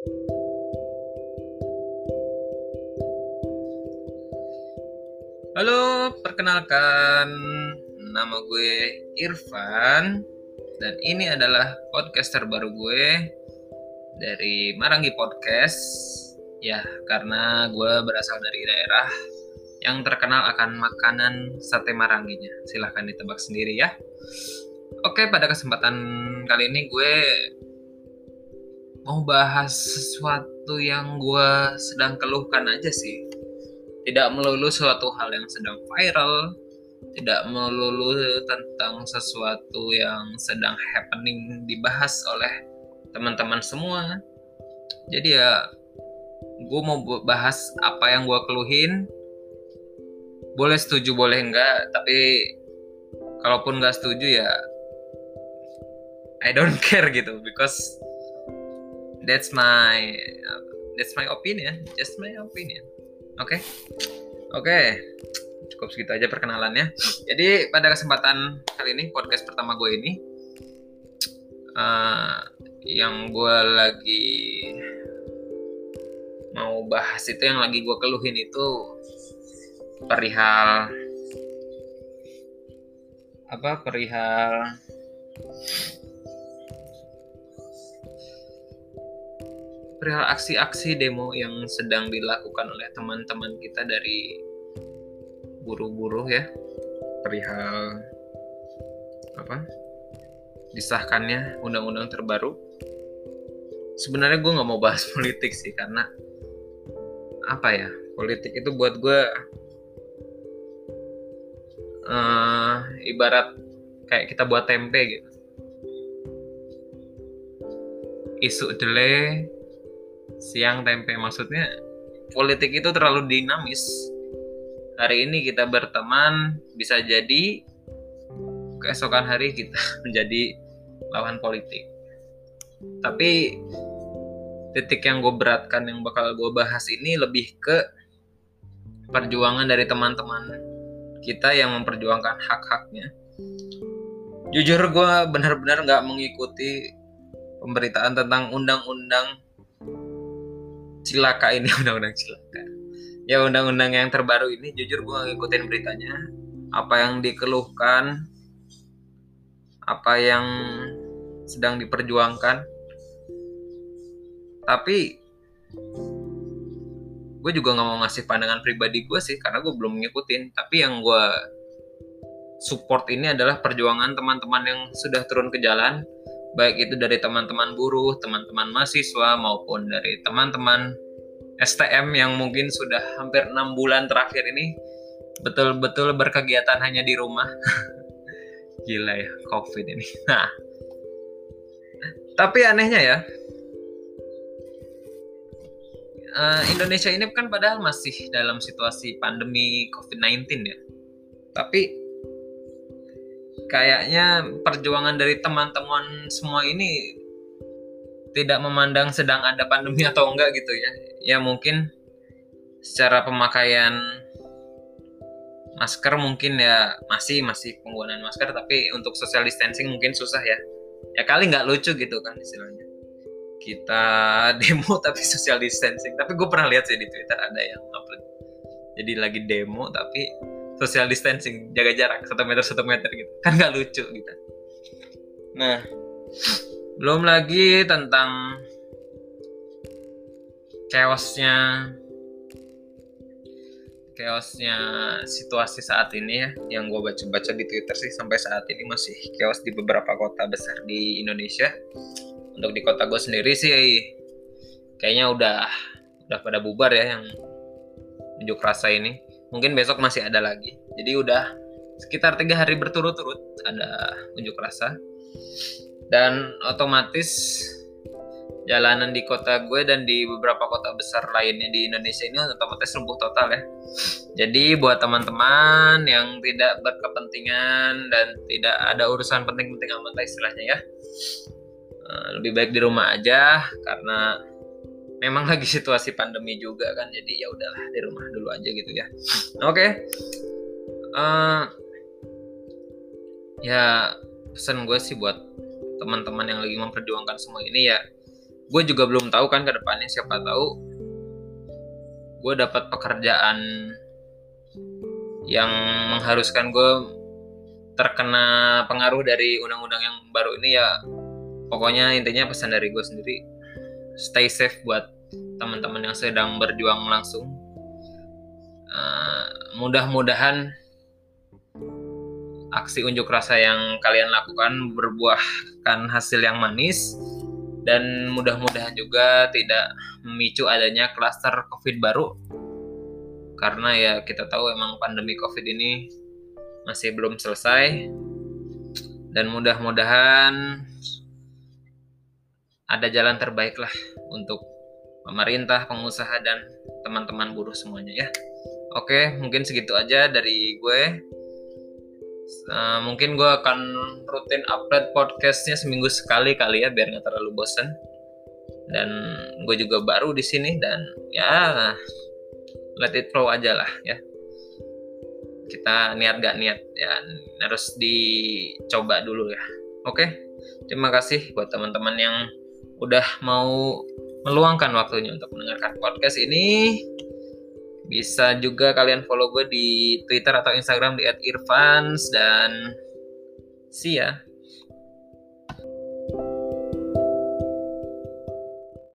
Halo, perkenalkan nama gue Irfan dan ini adalah podcast terbaru gue dari Marangi Podcast. Ya, karena gue berasal dari daerah yang terkenal akan makanan sate maranginya. Silahkan ditebak sendiri ya. Oke, pada kesempatan kali ini gue mau bahas sesuatu yang gue sedang keluhkan aja sih. Tidak melulu suatu hal yang sedang viral, tidak melulu tentang sesuatu yang sedang happening dibahas oleh teman-teman semua. Jadi ya, gue mau bahas apa yang gue keluhin. Boleh setuju, boleh enggak, tapi kalaupun nggak setuju ya I don't care gitu because that's my that's my opinion just my opinion oke okay? oke okay. cukup segitu aja perkenalannya jadi pada kesempatan kali ini podcast pertama gue ini uh, yang gue lagi mau bahas itu yang lagi gue keluhin itu perihal apa perihal perihal aksi-aksi demo yang sedang dilakukan oleh teman-teman kita dari buruh-buruh ya. Perihal apa disahkannya undang-undang terbaru. Sebenarnya gue nggak mau bahas politik sih karena apa ya politik itu buat gue uh, ibarat kayak kita buat tempe gitu. Isu delay siang tempe maksudnya politik itu terlalu dinamis. Hari ini kita berteman bisa jadi keesokan hari kita menjadi lawan politik. Tapi titik yang gue beratkan yang bakal gue bahas ini lebih ke perjuangan dari teman-teman kita yang memperjuangkan hak-haknya. Jujur gue benar-benar nggak mengikuti pemberitaan tentang undang-undang cilaka ini undang-undang cilaka. Ya undang-undang yang terbaru ini jujur gue ngikutin beritanya. Apa yang dikeluhkan apa yang sedang diperjuangkan. Tapi gue juga nggak mau ngasih pandangan pribadi gue sih karena gue belum ngikutin. Tapi yang gue support ini adalah perjuangan teman-teman yang sudah turun ke jalan baik itu dari teman-teman buruh, teman-teman mahasiswa maupun dari teman-teman STM yang mungkin sudah hampir enam bulan terakhir ini betul-betul berkegiatan hanya di rumah. Gila ya, COVID ini. Nah, tapi anehnya ya, uh, Indonesia ini kan padahal masih dalam situasi pandemi COVID-19 ya. Tapi kayaknya perjuangan dari teman-teman semua ini tidak memandang sedang ada pandemi atau enggak gitu ya. Ya mungkin secara pemakaian masker mungkin ya masih masih penggunaan masker tapi untuk social distancing mungkin susah ya. Ya kali nggak lucu gitu kan istilahnya. Kita demo tapi social distancing. Tapi gue pernah lihat sih di Twitter ada yang upload. Jadi lagi demo tapi social distancing jaga jarak satu meter satu meter gitu. Kan nggak lucu gitu. Nah. Belum lagi tentang chaosnya chaosnya situasi saat ini ya. Yang gue baca-baca di Twitter sih sampai saat ini masih chaos di beberapa kota besar di Indonesia. Untuk di kota gue sendiri sih kayaknya udah udah pada bubar ya yang unjuk rasa ini mungkin besok masih ada lagi. Jadi udah sekitar tiga hari berturut-turut ada unjuk rasa. Dan otomatis jalanan di kota gue dan di beberapa kota besar lainnya di Indonesia ini otomatis lumpuh total ya. Jadi buat teman-teman yang tidak berkepentingan dan tidak ada urusan penting-penting amat istilahnya ya, eh, lebih baik di rumah aja karena memang lagi situasi pandemi juga kan jadi ya udahlah di rumah dulu aja gitu ya oke okay. uh, eh, ya pesan gue sih buat teman-teman yang lagi memperjuangkan semua ini ya gue juga belum tahu kan ke depannya siapa tahu gue dapat pekerjaan yang mengharuskan gue terkena pengaruh dari undang-undang yang baru ini ya pokoknya intinya pesan dari gue sendiri stay safe buat teman-teman yang sedang berjuang langsung. Uh, mudah-mudahan aksi unjuk rasa yang kalian lakukan berbuahkan hasil yang manis dan mudah-mudahan juga tidak memicu adanya klaster COVID baru. Karena ya kita tahu emang pandemi COVID ini masih belum selesai. Dan mudah-mudahan ada jalan terbaik lah untuk pemerintah, pengusaha dan teman-teman buruh semuanya ya. Oke, mungkin segitu aja dari gue. Uh, mungkin gue akan rutin upload podcastnya seminggu sekali kali ya biar nggak terlalu bosen. Dan gue juga baru di sini dan ya let it flow aja lah ya. Kita niat gak niat ya harus dicoba dulu ya. Oke, terima kasih buat teman-teman yang udah mau meluangkan waktunya untuk mendengarkan podcast ini. Bisa juga kalian follow gue di Twitter atau Instagram di @irfans dan see ya.